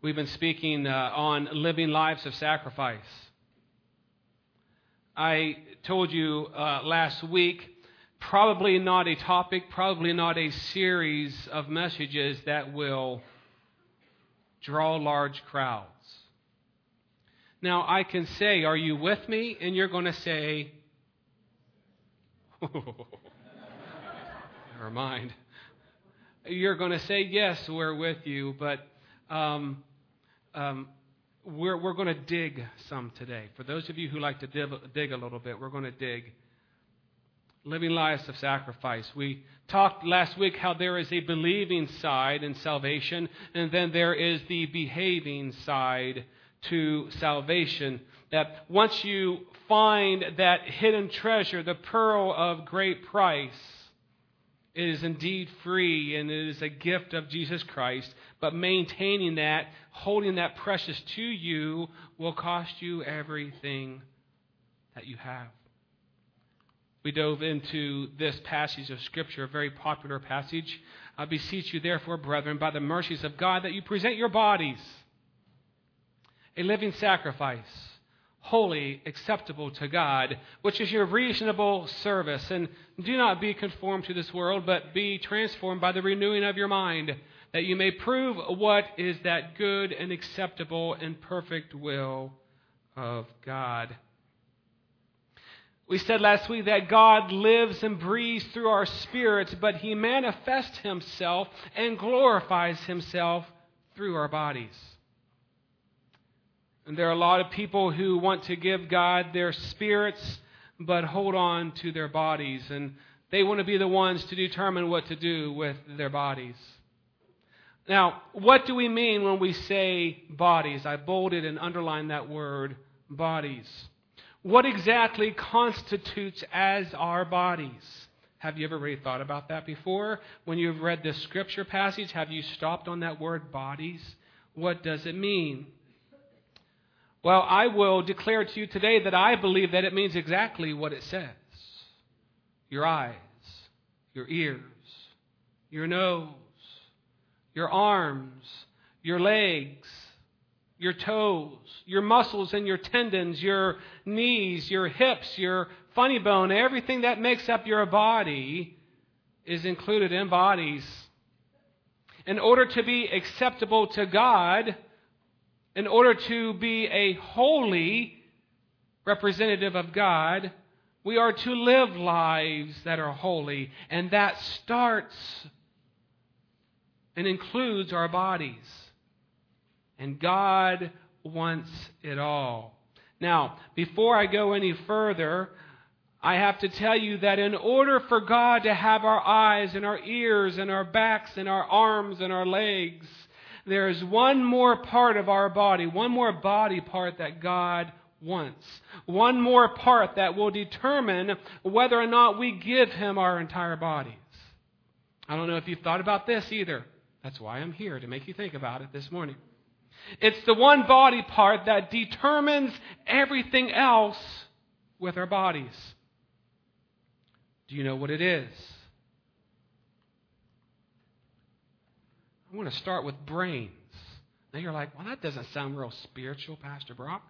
We've been speaking uh, on living lives of sacrifice. I told you uh, last week, probably not a topic, probably not a series of messages that will draw large crowds. Now, I can say, Are you with me? And you're going to say, Never mind. You're going to say, Yes, we're with you, but um, um, we're, we're going to dig some today. For those of you who like to dig, dig a little bit, we're going to dig. Living lives of sacrifice. We talked last week how there is a believing side in salvation, and then there is the behaving side to salvation. That once you find that hidden treasure, the pearl of great price, it is indeed free and it is a gift of Jesus Christ. But maintaining that, holding that precious to you, will cost you everything that you have. We dove into this passage of Scripture, a very popular passage. I beseech you, therefore, brethren, by the mercies of God, that you present your bodies a living sacrifice, holy, acceptable to God, which is your reasonable service. And do not be conformed to this world, but be transformed by the renewing of your mind, that you may prove what is that good and acceptable and perfect will of God. We said last week that God lives and breathes through our spirits, but He manifests Himself and glorifies Himself through our bodies. And there are a lot of people who want to give God their spirits, but hold on to their bodies. And they want to be the ones to determine what to do with their bodies. Now, what do we mean when we say bodies? I bolded and underlined that word, bodies. What exactly constitutes as our bodies? Have you ever really thought about that before? When you've read this scripture passage, have you stopped on that word bodies? What does it mean? Well, I will declare to you today that I believe that it means exactly what it says your eyes, your ears, your nose, your arms, your legs, your toes, your muscles and your tendons, your knees, your hips, your funny bone, everything that makes up your body is included in bodies. In order to be acceptable to God, in order to be a holy representative of God, we are to live lives that are holy. And that starts and includes our bodies. And God wants it all. Now, before I go any further, I have to tell you that in order for God to have our eyes and our ears and our backs and our arms and our legs, there is one more part of our body, one more body part that God wants. One more part that will determine whether or not we give Him our entire bodies. I don't know if you've thought about this either. That's why I'm here, to make you think about it this morning. It's the one body part that determines everything else with our bodies. Do you know what it is? Want to start with brains. Now you're like, well, that doesn't sound real spiritual, Pastor Brock.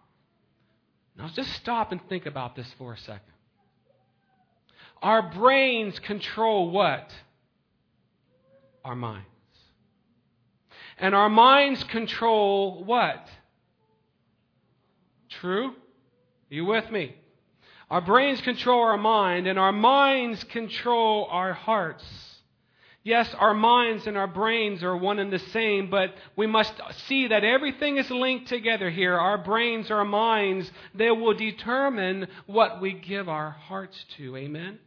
Now just stop and think about this for a second. Our brains control what? Our minds. And our minds control what? True? Are you with me? Our brains control our mind, and our minds control our hearts. Yes, our minds and our brains are one and the same, but we must see that everything is linked together here. Our brains, our minds, they will determine what we give our hearts to. Amen?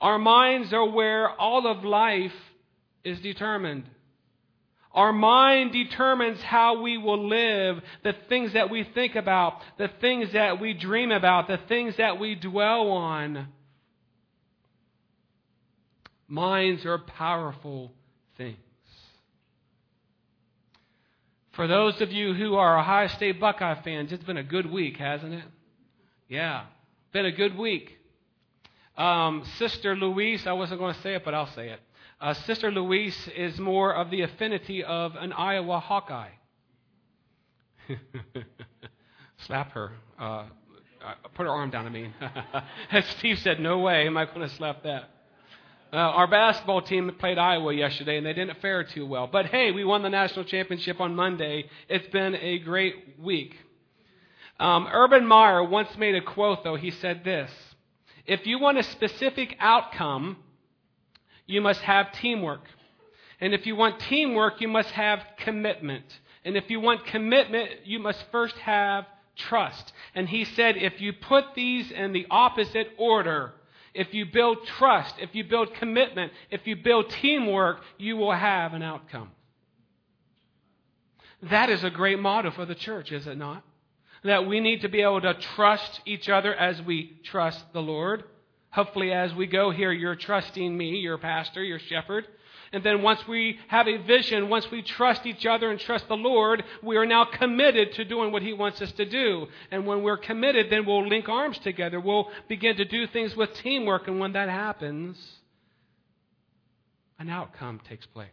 Our minds are where all of life is determined. Our mind determines how we will live, the things that we think about, the things that we dream about, the things that we dwell on. Minds are powerful things. For those of you who are Ohio State Buckeye fans, it's been a good week, hasn't it? Yeah, been a good week. Um, Sister Louise, I wasn't going to say it, but I'll say it. Uh, Sister Louise is more of the affinity of an Iowa Hawkeye. slap her. Uh, uh, put her arm down, I mean. Steve said, no way am I going to slap that. Uh, our basketball team played Iowa yesterday, and they didn't fare too well. But hey, we won the national championship on Monday. It's been a great week. Um, Urban Meyer once made a quote, though. He said this If you want a specific outcome, you must have teamwork. And if you want teamwork, you must have commitment. And if you want commitment, you must first have trust. And he said, if you put these in the opposite order, if you build trust, if you build commitment, if you build teamwork, you will have an outcome. That is a great motto for the church, is it not? That we need to be able to trust each other as we trust the Lord. Hopefully, as we go here, you're trusting me, your pastor, your shepherd. And then once we have a vision, once we trust each other and trust the Lord, we are now committed to doing what He wants us to do. And when we're committed, then we'll link arms together. We'll begin to do things with teamwork. And when that happens, an outcome takes place.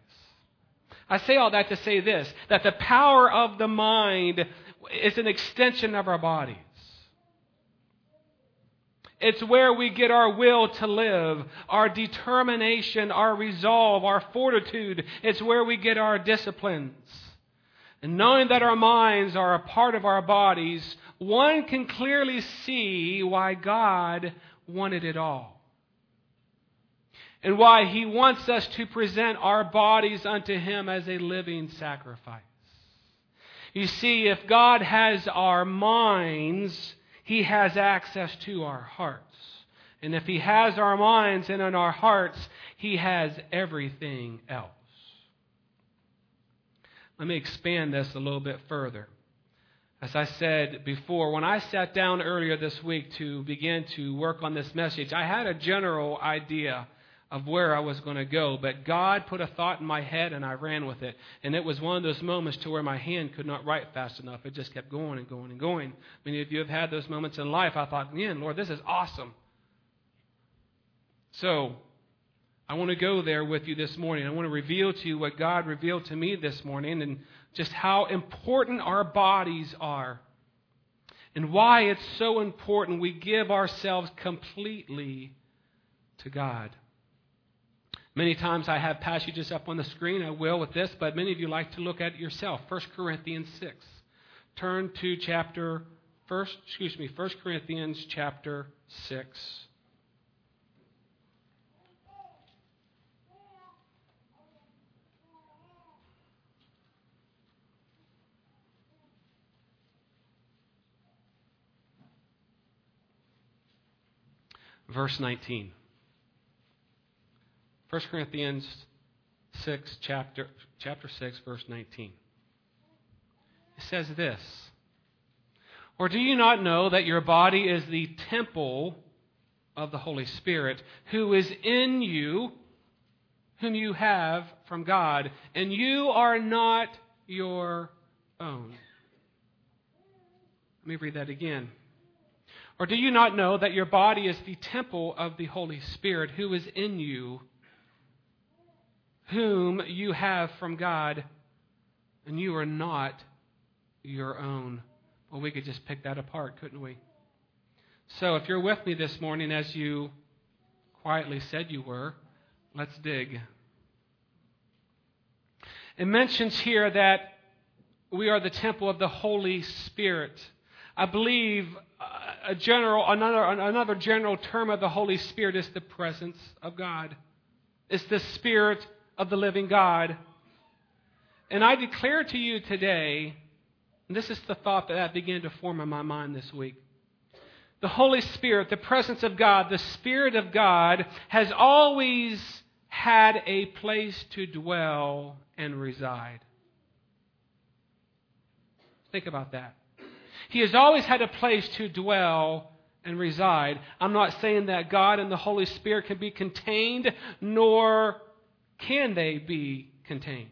I say all that to say this that the power of the mind is an extension of our bodies. It's where we get our will to live, our determination, our resolve, our fortitude. It's where we get our disciplines. And knowing that our minds are a part of our bodies, one can clearly see why God wanted it all. And why He wants us to present our bodies unto Him as a living sacrifice. You see, if God has our minds, he has access to our hearts. And if He has our minds and in our hearts, He has everything else. Let me expand this a little bit further. As I said before, when I sat down earlier this week to begin to work on this message, I had a general idea of where I was going to go, but God put a thought in my head and I ran with it. And it was one of those moments to where my hand could not write fast enough. It just kept going and going and going. Many of you have had those moments in life. I thought, man, Lord, this is awesome. So, I want to go there with you this morning. I want to reveal to you what God revealed to me this morning and just how important our bodies are and why it's so important we give ourselves completely to God. Many times I have passages up on the screen. I will with this, but many of you like to look at it yourself. 1 Corinthians 6. Turn to chapter first, excuse me, 1 Corinthians chapter 6. Verse 19. 1 Corinthians 6, chapter, chapter 6, verse 19. It says this Or do you not know that your body is the temple of the Holy Spirit, who is in you, whom you have from God, and you are not your own? Let me read that again. Or do you not know that your body is the temple of the Holy Spirit, who is in you? Whom you have from God, and you are not your own. Well, we could just pick that apart, couldn't we? So, if you're with me this morning, as you quietly said you were, let's dig. It mentions here that we are the temple of the Holy Spirit. I believe uh, a general, another, another general term of the Holy Spirit is the presence of God. It's the Spirit of the living God. And I declare to you today, this is the thought that I began to form in my mind this week. The Holy Spirit, the presence of God, the Spirit of God has always had a place to dwell and reside. Think about that. He has always had a place to dwell and reside. I'm not saying that God and the Holy Spirit can be contained nor can they be contained?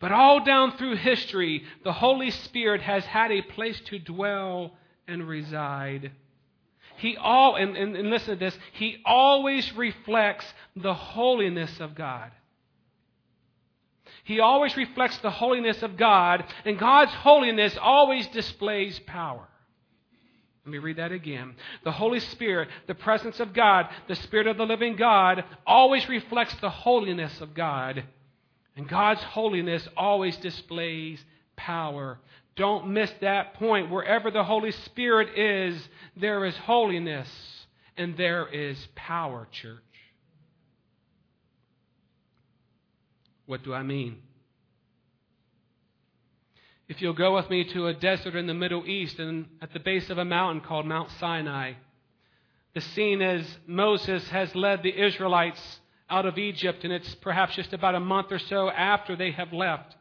But all down through history, the Holy Spirit has had a place to dwell and reside. He all and, and, and listen to this, he always reflects the holiness of God. He always reflects the holiness of God, and God's holiness always displays power. Let me read that again. The Holy Spirit, the presence of God, the Spirit of the living God, always reflects the holiness of God. And God's holiness always displays power. Don't miss that point. Wherever the Holy Spirit is, there is holiness and there is power, church. What do I mean? If you'll go with me to a desert in the Middle East and at the base of a mountain called Mount Sinai, the scene is Moses has led the Israelites out of Egypt, and it's perhaps just about a month or so after they have left.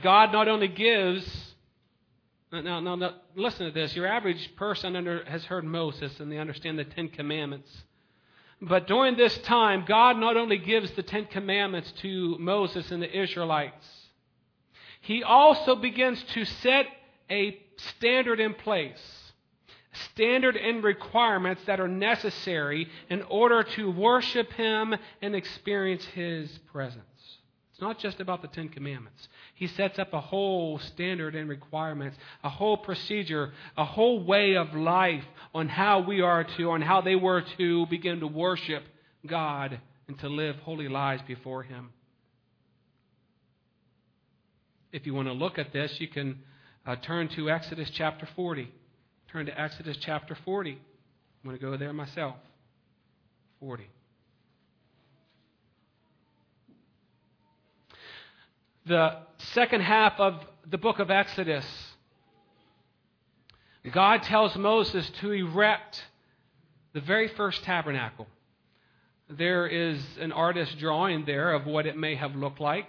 God not only gives, now, now, now listen to this. Your average person under, has heard Moses and they understand the Ten Commandments. But during this time, God not only gives the Ten Commandments to Moses and the Israelites, He also begins to set a standard in place, standard and requirements that are necessary in order to worship Him and experience His presence. It's not just about the Ten Commandments. He sets up a whole standard and requirements, a whole procedure, a whole way of life on how we are to, on how they were to begin to worship God and to live holy lives before Him. If you want to look at this, you can uh, turn to Exodus chapter 40. Turn to Exodus chapter 40. I'm going to go there myself. 40. the second half of the book of Exodus, God tells Moses to erect the very first tabernacle. There is an artist drawing there of what it may have looked like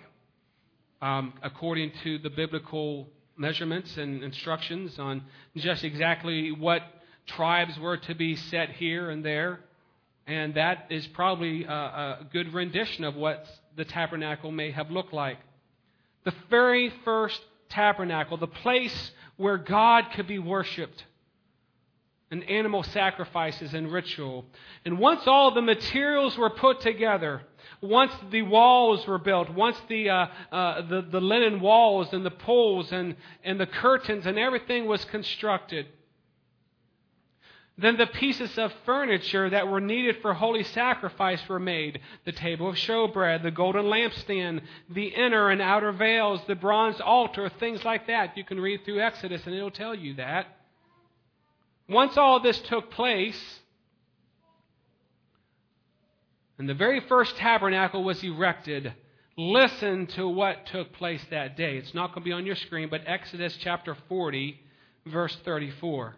um, according to the biblical measurements and instructions on just exactly what tribes were to be set here and there. And that is probably a, a good rendition of what the tabernacle may have looked like the very first tabernacle, the place where God could be worshiped, and animal sacrifices and ritual. And once all the materials were put together, once the walls were built, once the, uh, uh, the, the linen walls and the poles and, and the curtains and everything was constructed, then the pieces of furniture that were needed for holy sacrifice were made the table of showbread, the golden lampstand, the inner and outer veils, the bronze altar, things like that. You can read through Exodus and it'll tell you that. Once all this took place, and the very first tabernacle was erected, listen to what took place that day. It's not going to be on your screen, but Exodus chapter 40, verse 34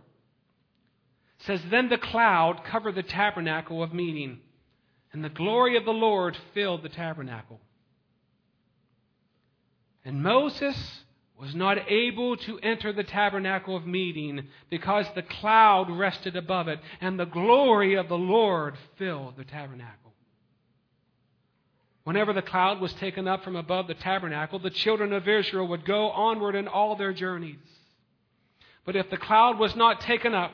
it says, Then the cloud covered the tabernacle of meeting, and the glory of the Lord filled the tabernacle. And Moses was not able to enter the tabernacle of meeting because the cloud rested above it, and the glory of the Lord filled the tabernacle. Whenever the cloud was taken up from above the tabernacle, the children of Israel would go onward in all their journeys. But if the cloud was not taken up,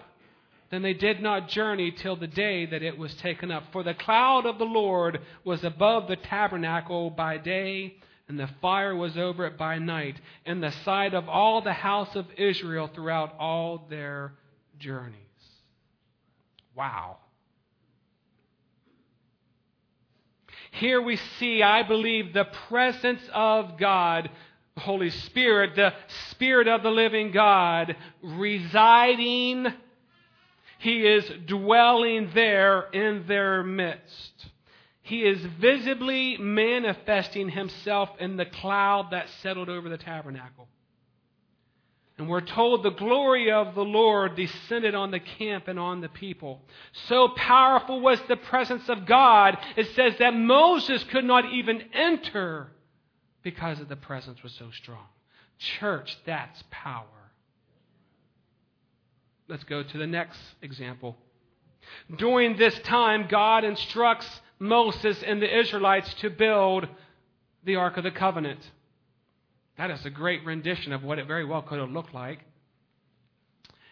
then they did not journey till the day that it was taken up. For the cloud of the Lord was above the tabernacle by day, and the fire was over it by night, in the sight of all the house of Israel throughout all their journeys. Wow. Here we see, I believe, the presence of God, the Holy Spirit, the Spirit of the living God, residing he is dwelling there in their midst. He is visibly manifesting himself in the cloud that settled over the tabernacle. And we're told the glory of the Lord descended on the camp and on the people. So powerful was the presence of God, it says that Moses could not even enter because of the presence was so strong. Church, that's power. Let's go to the next example. During this time, God instructs Moses and the Israelites to build the Ark of the Covenant. That is a great rendition of what it very well could have looked like.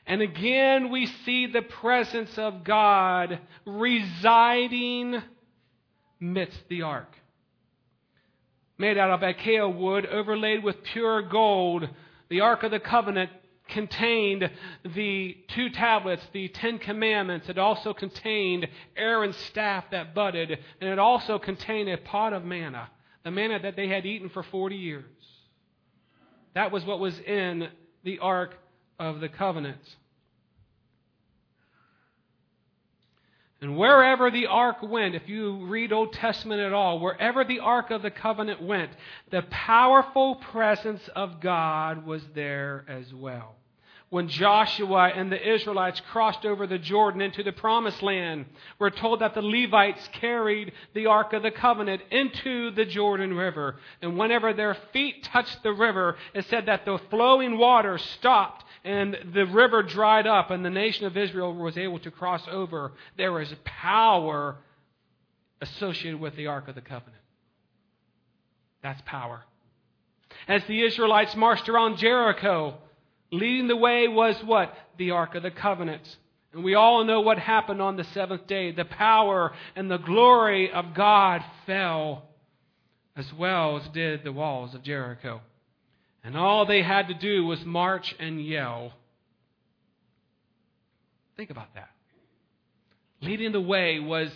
And again, we see the presence of God residing midst the ark. Made out of acacia wood, overlaid with pure gold, the Ark of the Covenant contained the two tablets, the Ten Commandments. It also contained Aaron's staff that budded, and it also contained a pot of manna, the manna that they had eaten for 40 years. That was what was in the Ark of the Covenant. And wherever the ark went, if you read Old Testament at all, wherever the ark of the covenant went, the powerful presence of God was there as well when Joshua and the Israelites crossed over the Jordan into the promised land. We're told that the Levites carried the Ark of the Covenant into the Jordan River. And whenever their feet touched the river, it said that the flowing water stopped and the river dried up and the nation of Israel was able to cross over. There was power associated with the Ark of the Covenant. That's power. As the Israelites marched around Jericho, Leading the way was what? The Ark of the Covenant. And we all know what happened on the seventh day. The power and the glory of God fell, as well as did the walls of Jericho. And all they had to do was march and yell. Think about that. Leading the way was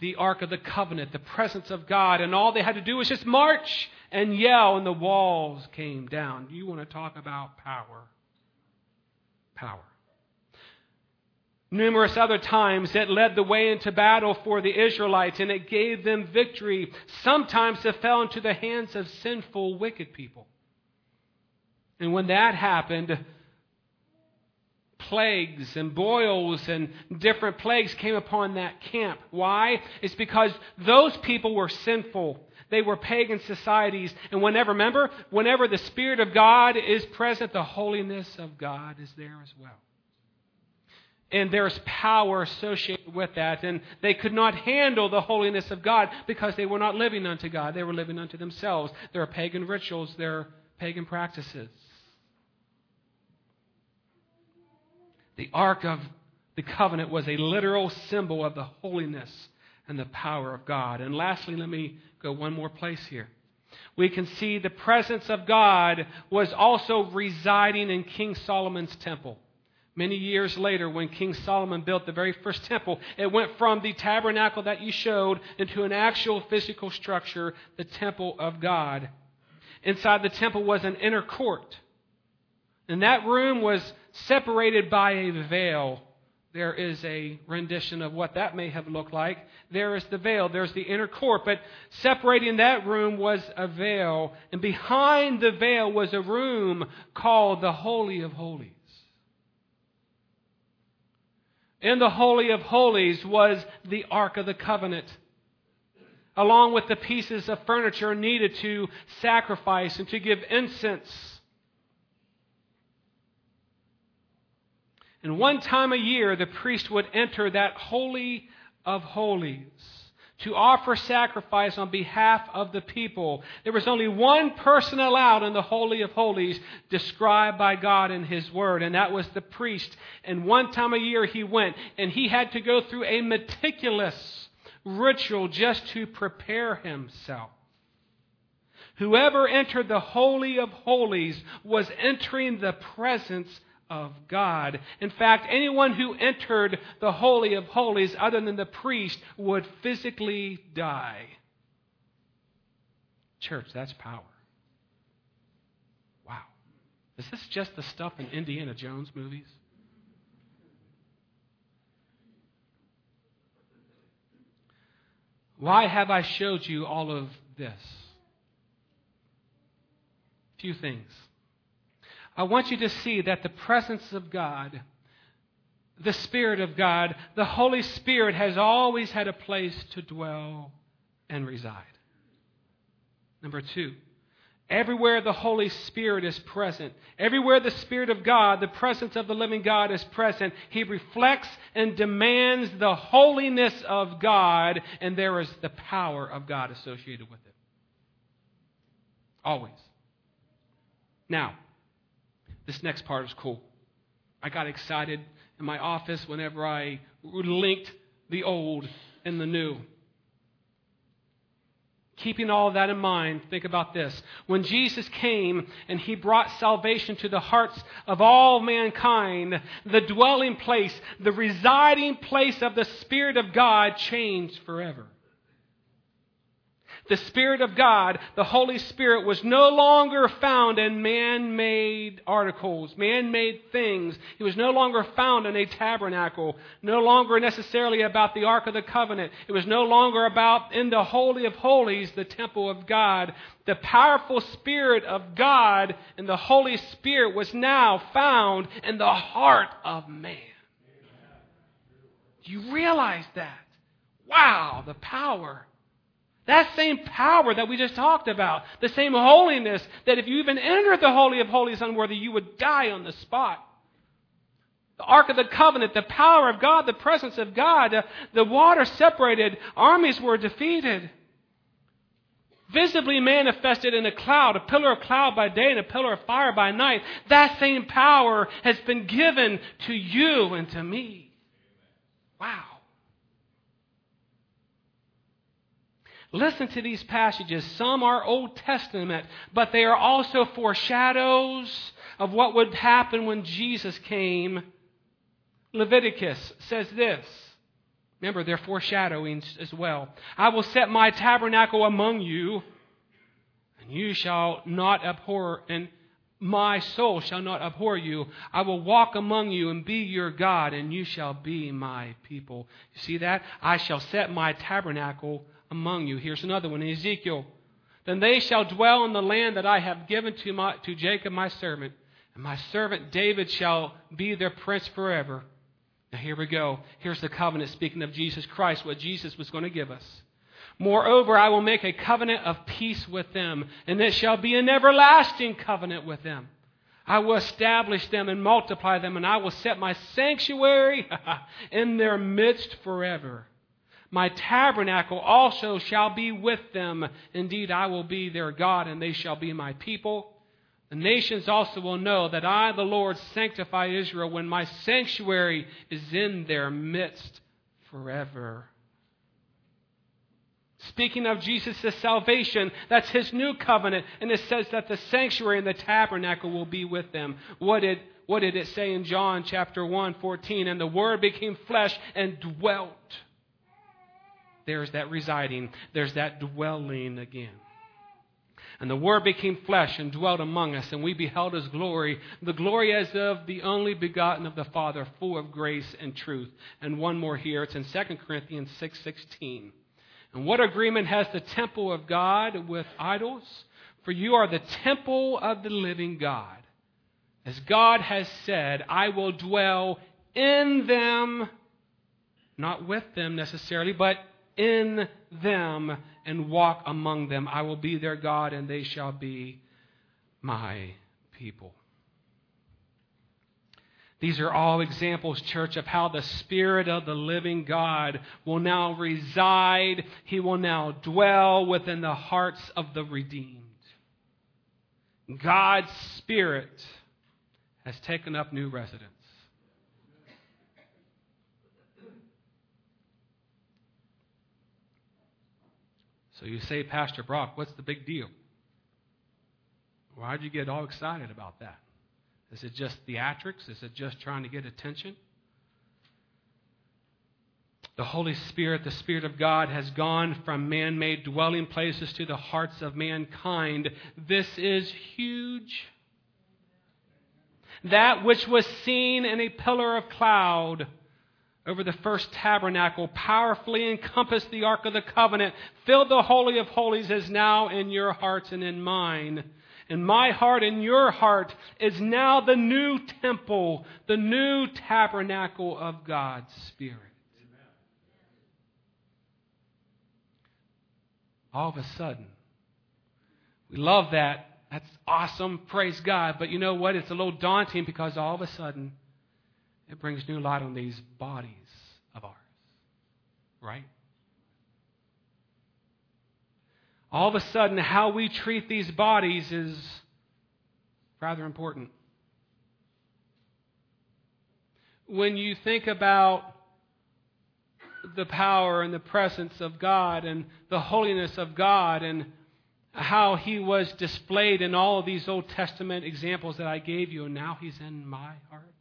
the Ark of the Covenant, the presence of God, and all they had to do was just march and yell, and the walls came down. You want to talk about power? power. Numerous other times it led the way into battle for the Israelites and it gave them victory. Sometimes it fell into the hands of sinful, wicked people. And when that happened, plagues and boils and different plagues came upon that camp. Why? It's because those people were sinful. They were pagan societies. And whenever, remember, whenever the Spirit of God is present, the holiness of God is there as well. And there's power associated with that. And they could not handle the holiness of God because they were not living unto God. They were living unto themselves. There are pagan rituals, there are pagan practices. The Ark of the Covenant was a literal symbol of the holiness and the power of God. And lastly, let me go one more place here. We can see the presence of God was also residing in King Solomon's temple. Many years later, when King Solomon built the very first temple, it went from the tabernacle that you showed into an actual physical structure, the temple of God. Inside the temple was an inner court. And that room was separated by a veil there is a rendition of what that may have looked like. There is the veil, there's the inner court, but separating that room was a veil, and behind the veil was a room called the Holy of Holies. In the Holy of Holies was the Ark of the Covenant, along with the pieces of furniture needed to sacrifice and to give incense And one time a year, the priest would enter that holy of holies to offer sacrifice on behalf of the people. There was only one person allowed in the Holy of Holies described by God in His Word, and that was the priest. And one time a year he went, and he had to go through a meticulous ritual just to prepare himself. Whoever entered the Holy of Holies was entering the presence of God. In fact, anyone who entered the Holy of Holies other than the priest would physically die. Church, that's power. Wow. Is this just the stuff in Indiana Jones movies? Why have I showed you all of this? Few things. I want you to see that the presence of God, the Spirit of God, the Holy Spirit has always had a place to dwell and reside. Number two, everywhere the Holy Spirit is present, everywhere the Spirit of God, the presence of the living God is present, He reflects and demands the holiness of God, and there is the power of God associated with it. Always. Now, this next part is cool. I got excited in my office whenever I linked the old and the new. Keeping all that in mind, think about this. When Jesus came and he brought salvation to the hearts of all mankind, the dwelling place, the residing place of the Spirit of God changed forever the Spirit of God, the Holy Spirit, was no longer found in man made articles, man made things. He was no longer found in a tabernacle, no longer necessarily about the Ark of the Covenant. It was no longer about in the Holy of Holies, the temple of God. The powerful Spirit of God and the Holy Spirit was now found in the heart of man. Do you realize that? Wow, the power that same power that we just talked about, the same holiness that if you even entered the Holy of Holies unworthy, you would die on the spot. The Ark of the Covenant, the power of God, the presence of God, the water separated, armies were defeated. Visibly manifested in a cloud, a pillar of cloud by day and a pillar of fire by night. That same power has been given to you and to me. Wow. Listen to these passages. Some are Old Testament, but they are also foreshadows of what would happen when Jesus came. Leviticus says this. Remember, they're foreshadowings as well. I will set my tabernacle among you, and you shall not abhor, and my soul shall not abhor you. I will walk among you and be your God, and you shall be my people. You see that? I shall set my tabernacle among you. Here's another one Ezekiel. Then they shall dwell in the land that I have given to, my, to Jacob my servant, and my servant David shall be their prince forever. Now here we go. Here's the covenant speaking of Jesus Christ, what Jesus was going to give us. Moreover, I will make a covenant of peace with them, and it shall be an everlasting covenant with them. I will establish them and multiply them, and I will set my sanctuary in their midst forever. My tabernacle also shall be with them. Indeed, I will be their God, and they shall be my people. The nations also will know that I, the Lord, sanctify Israel when my sanctuary is in their midst forever. Speaking of Jesus' salvation, that's his new covenant, and it says that the sanctuary and the tabernacle will be with them. What did, what did it say in John chapter 1, 14? And the Word became flesh and dwelt there's that residing, there's that dwelling again. And the Word became flesh and dwelt among us, and we beheld His glory, the glory as of the only begotten of the Father, full of grace and truth. And one more here, it's in 2 Corinthians 6.16. and what agreement has the temple of God with idols? For you are the temple of the living God. As God has said, I will dwell in them, not with them necessarily, but in them and walk among them. I will be their God, and they shall be my people. These are all examples, church, of how the Spirit of the living God will now reside. He will now dwell within the hearts of the redeemed. God's Spirit has taken up new residence. So you say, Pastor Brock, what's the big deal? Why'd you get all excited about that? Is it just theatrics? Is it just trying to get attention? The Holy Spirit, the Spirit of God, has gone from man made dwelling places to the hearts of mankind. This is huge. That which was seen in a pillar of cloud over the first tabernacle powerfully encompassed the Ark of the Covenant, filled the Holy of Holies, is now in your hearts and in mine. And my heart and your heart is now the new temple, the new tabernacle of God's Spirit. All of a sudden, we love that. That's awesome. Praise God. But you know what? It's a little daunting because all of a sudden, it brings new light on these bodies of ours. Right? All of a sudden, how we treat these bodies is rather important. when you think about the power and the presence of God and the holiness of God and how he was displayed in all of these Old Testament examples that I gave you, and now he's in my heart.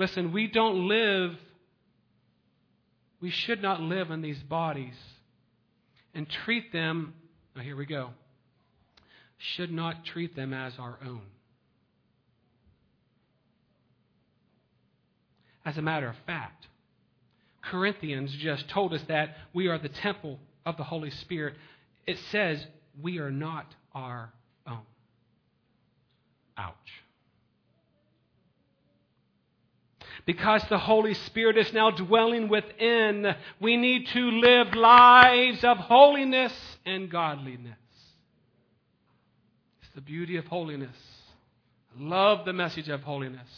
Listen, we don't live, we should not live in these bodies and treat them, here we go, should not treat them as our own. As a matter of fact, Corinthians just told us that we are the temple of the Holy Spirit. It says we are not our own. Ouch. Because the Holy Spirit is now dwelling within, we need to live lives of holiness and godliness. It's the beauty of holiness. I love the message of holiness.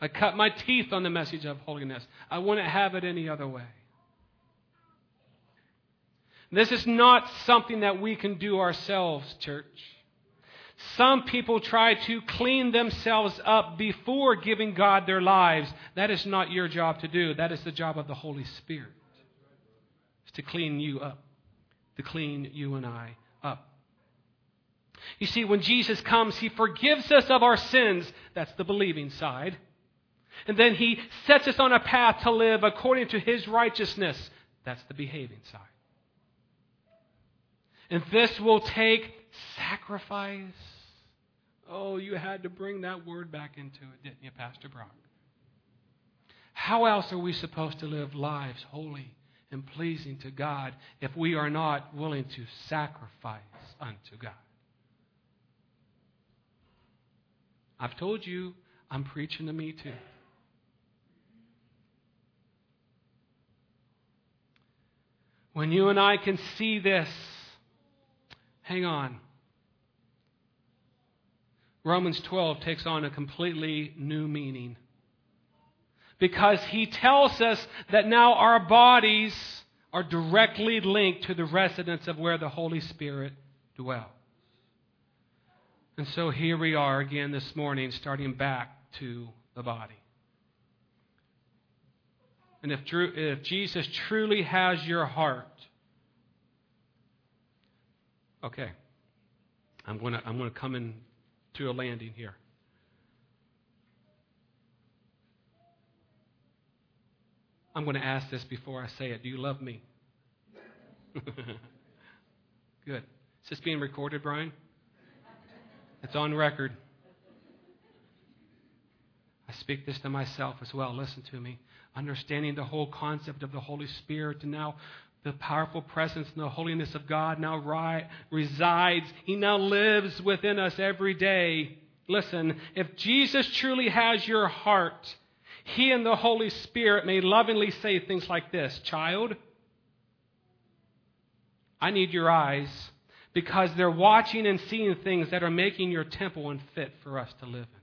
I cut my teeth on the message of holiness. I wouldn't have it any other way. This is not something that we can do ourselves, church. Some people try to clean themselves up before giving God their lives. That is not your job to do. That is the job of the Holy Spirit. It's to clean you up, to clean you and I up. You see, when Jesus comes, He forgives us of our sins. That's the believing side. And then he sets us on a path to live according to his righteousness. That's the behaving side. And this will take sacrifice. Oh, you had to bring that word back into it, didn't you, Pastor Brock? How else are we supposed to live lives holy and pleasing to God if we are not willing to sacrifice unto God? I've told you, I'm preaching to me too. When you and I can see this, hang on. Romans 12 takes on a completely new meaning. Because he tells us that now our bodies are directly linked to the residence of where the Holy Spirit dwells. And so here we are again this morning, starting back to the body. And if, if Jesus truly has your heart, okay, I'm going to I'm going to come in to a landing here. I'm going to ask this before I say it. Do you love me? Good. Is this being recorded, Brian? It's on record. I speak this to myself as well. Listen to me understanding the whole concept of the Holy Spirit, and now the powerful presence and the holiness of God now ri- resides. He now lives within us every day. Listen, if Jesus truly has your heart, He and the Holy Spirit may lovingly say things like this Child, I need your eyes because they're watching and seeing things that are making your temple unfit for us to live in.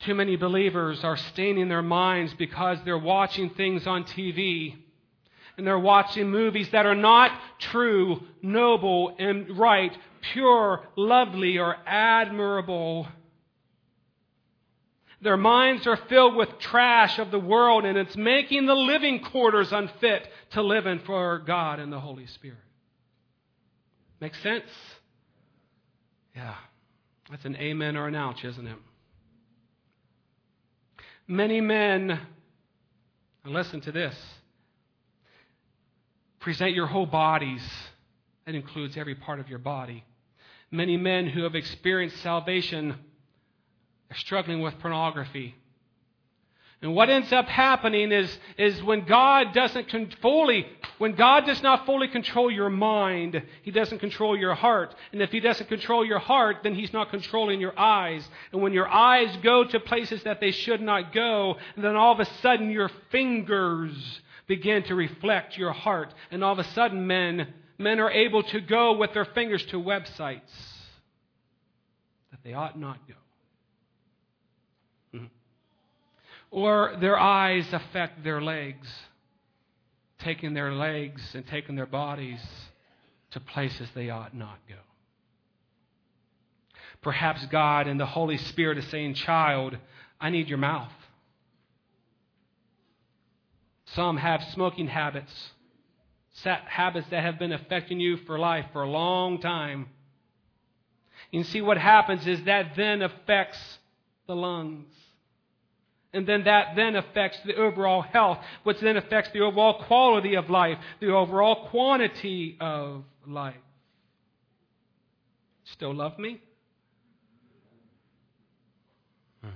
Too many believers are staining their minds because they're watching things on TV and they're watching movies that are not true, noble, and right, pure, lovely, or admirable. Their minds are filled with trash of the world, and it's making the living quarters unfit to live in for God and the Holy Spirit. Make sense? Yeah. That's an amen or an ouch, isn't it? Many men, and listen to this, present your whole bodies. That includes every part of your body. Many men who have experienced salvation are struggling with pornography. And what ends up happening is, is when God doesn't fully, when God does not fully control your mind, He doesn't control your heart. And if He doesn't control your heart, then He's not controlling your eyes. And when your eyes go to places that they should not go, then all of a sudden your fingers begin to reflect your heart. And all of a sudden men, men are able to go with their fingers to websites that they ought not go. Or their eyes affect their legs. taking their legs and taking their bodies to places they ought not go. Perhaps God and the Holy Spirit is saying, Child, I need your mouth. Some have smoking habits, habits that have been affecting you for life for a long time. You see, what happens is that then affects the lungs. And then that then affects the overall health, which then affects the overall quality of life, the overall quantity of life. Still love me? Hmm.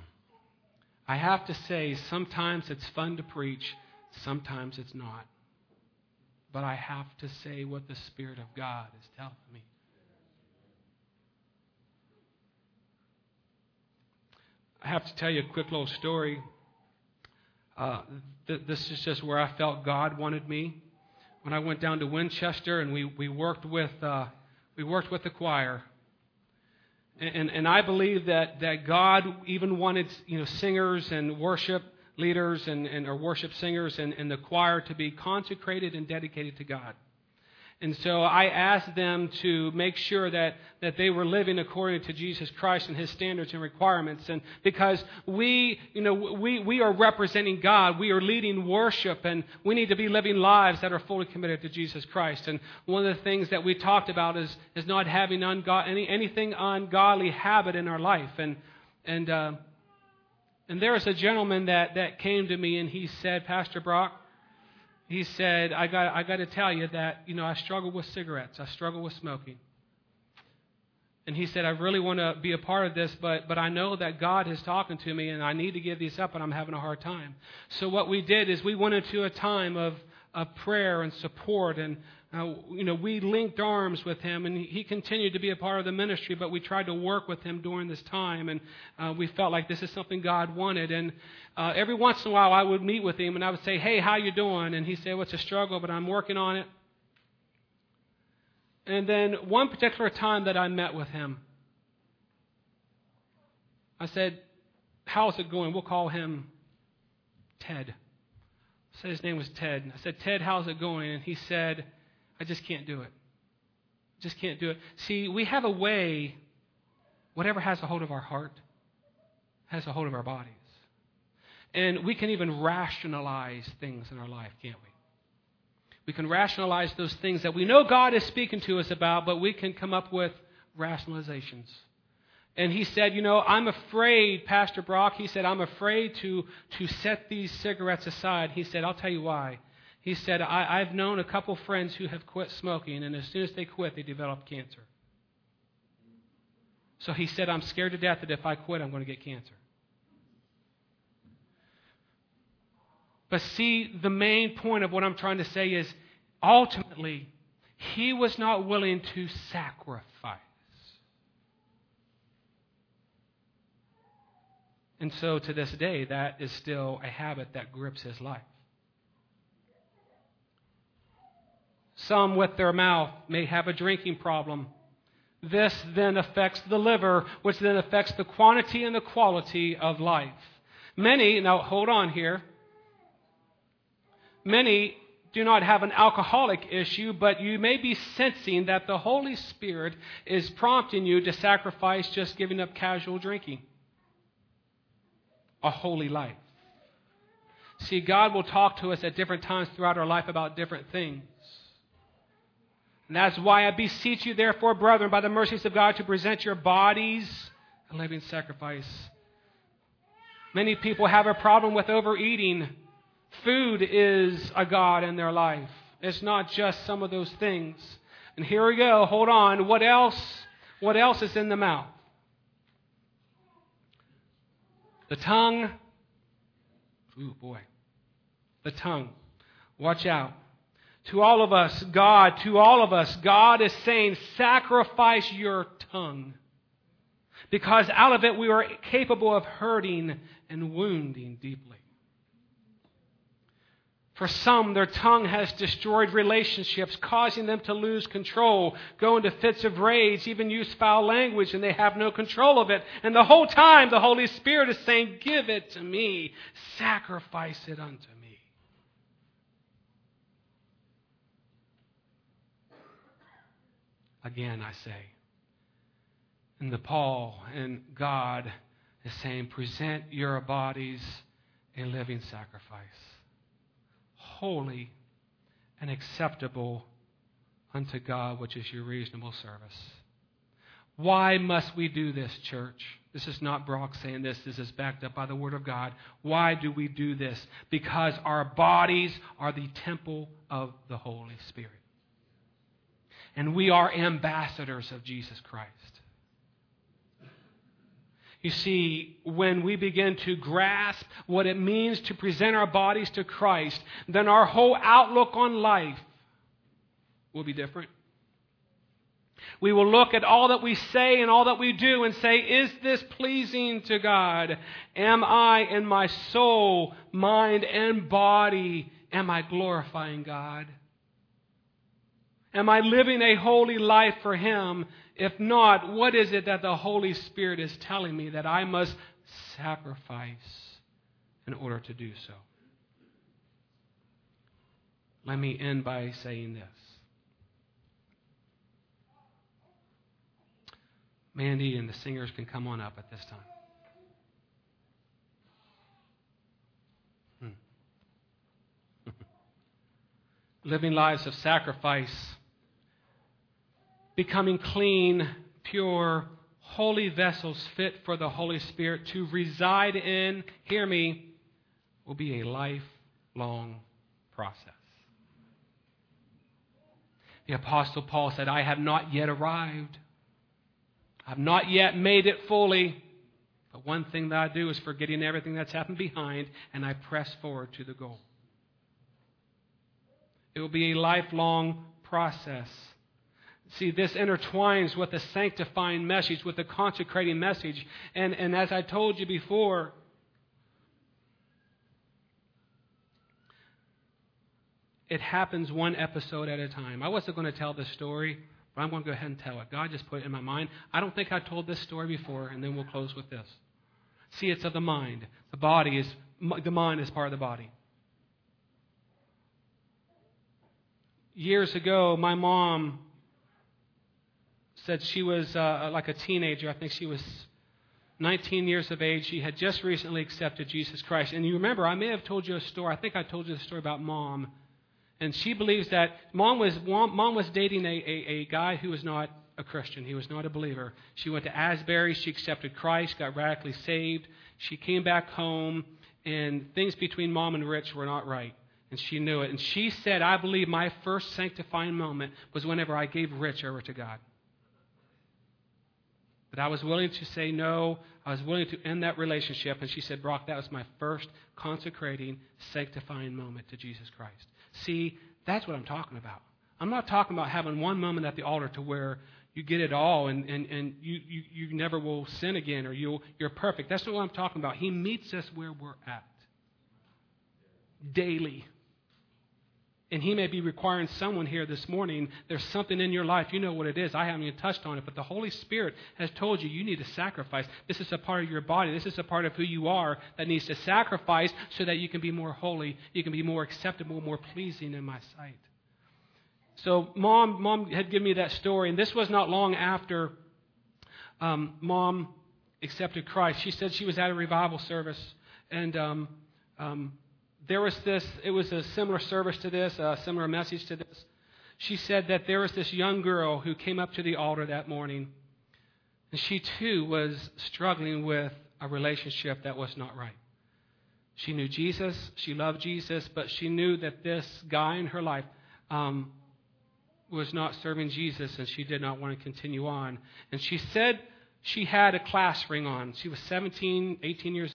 I have to say, sometimes it's fun to preach, sometimes it's not. But I have to say what the Spirit of God is telling me. I have to tell you a quick little story. Uh, th- this is just where I felt God wanted me. When I went down to Winchester and we, we worked with uh, we worked with the choir, and, and I believe that, that God even wanted you know, singers and worship leaders and, and or worship singers and, and the choir to be consecrated and dedicated to God. And so I asked them to make sure that, that they were living according to Jesus Christ and his standards and requirements. And because we, you know, we, we are representing God, we are leading worship, and we need to be living lives that are fully committed to Jesus Christ. And one of the things that we talked about is, is not having ungod- any, anything ungodly habit in our life. And, and, uh, and there was a gentleman that, that came to me and he said, Pastor Brock, he said, I got, I got to tell you that, you know, I struggle with cigarettes. I struggle with smoking. And he said, I really want to be a part of this, but, but I know that God is talking to me and I need to give these up and I'm having a hard time. So what we did is we went into a time of, of prayer and support and, uh, you know, we linked arms with him, and he continued to be a part of the ministry. But we tried to work with him during this time, and uh, we felt like this is something God wanted. And uh, every once in a while, I would meet with him, and I would say, "Hey, how you doing?" And he said, "Well, it's a struggle, but I'm working on it." And then one particular time that I met with him, I said, "How's it going?" We'll call him Ted. I said his name was Ted. I said, "Ted, how's it going?" And he said. I just can't do it. Just can't do it. See, we have a way, whatever has a hold of our heart has a hold of our bodies. And we can even rationalize things in our life, can't we? We can rationalize those things that we know God is speaking to us about, but we can come up with rationalizations. And he said, You know, I'm afraid, Pastor Brock, he said, I'm afraid to, to set these cigarettes aside. He said, I'll tell you why. He said, I, have known a couple friends who have quit smoking, and as soon as they quit, they develop cancer. So he said, I'm scared to death that if I quit, I'm going to get cancer. But see, the main point of what I'm trying to say is ultimately, he was not willing to sacrifice. And so to this day, that is still a habit that grips his life. Some with their mouth may have a drinking problem. This then affects the liver, which then affects the quantity and the quality of life. Many, now hold on here, many do not have an alcoholic issue, but you may be sensing that the Holy Spirit is prompting you to sacrifice just giving up casual drinking. A holy life. See, God will talk to us at different times throughout our life about different things. And that's why I beseech you, therefore, brethren, by the mercies of God, to present your bodies a living sacrifice. Many people have a problem with overeating. Food is a God in their life. It's not just some of those things. And here we go. Hold on. What else? What else is in the mouth? The tongue. Ooh, boy. The tongue. Watch out to all of us, God, to all of us, God is saying, sacrifice your tongue. Because out of it we are capable of hurting and wounding deeply. For some, their tongue has destroyed relationships, causing them to lose control, go into fits of rage, even use foul language, and they have no control of it. And the whole time, the Holy Spirit is saying, Give it to me, sacrifice it unto me. Again, I say. And the Paul and God is saying, present your bodies a living sacrifice, holy and acceptable unto God, which is your reasonable service. Why must we do this, church? This is not Brock saying this. This is backed up by the Word of God. Why do we do this? Because our bodies are the temple of the Holy Spirit. And we are ambassadors of Jesus Christ. You see, when we begin to grasp what it means to present our bodies to Christ, then our whole outlook on life will be different. We will look at all that we say and all that we do and say, Is this pleasing to God? Am I in my soul, mind, and body, am I glorifying God? Am I living a holy life for Him? If not, what is it that the Holy Spirit is telling me that I must sacrifice in order to do so? Let me end by saying this. Mandy and the singers can come on up at this time. Hmm. Living lives of sacrifice becoming clean, pure, holy vessels fit for the Holy Spirit to reside in, hear me, will be a lifelong process. The Apostle Paul said, I have not yet arrived. I've not yet made it fully. But one thing that I do is forgetting everything that's happened behind, and I press forward to the goal. It will be a lifelong process. See, this intertwines with the sanctifying message, with the consecrating message. And, and as I told you before, it happens one episode at a time. I wasn't going to tell this story, but I'm going to go ahead and tell it. God just put it in my mind. I don't think I told this story before, and then we'll close with this. See, it's of the mind. The body is, the mind is part of the body. Years ago, my mom said she was uh, like a teenager. I think she was 19 years of age. She had just recently accepted Jesus Christ. And you remember, I may have told you a story. I think I told you the story about mom. And she believes that mom was, mom was dating a, a, a guy who was not a Christian. He was not a believer. She went to Asbury. She accepted Christ, got radically saved. She came back home, and things between mom and Rich were not right. And she knew it. And she said, I believe my first sanctifying moment was whenever I gave Rich over to God. But I was willing to say no. I was willing to end that relationship. And she said, Brock, that was my first consecrating, sanctifying moment to Jesus Christ. See, that's what I'm talking about. I'm not talking about having one moment at the altar to where you get it all and, and, and you, you, you never will sin again or you you're perfect. That's not what I'm talking about. He meets us where we're at daily. And He may be requiring someone here this morning. There's something in your life. You know what it is. I haven't even touched on it. But the Holy Spirit has told you you need to sacrifice. This is a part of your body. This is a part of who you are that needs to sacrifice so that you can be more holy. You can be more acceptable, more pleasing in my sight. So, mom, mom had given me that story. And this was not long after um, mom accepted Christ. She said she was at a revival service. And. Um, um, there was this, it was a similar service to this, a similar message to this. She said that there was this young girl who came up to the altar that morning, and she too was struggling with a relationship that was not right. She knew Jesus, she loved Jesus, but she knew that this guy in her life um, was not serving Jesus, and she did not want to continue on. And she said she had a class ring on. She was 17, 18 years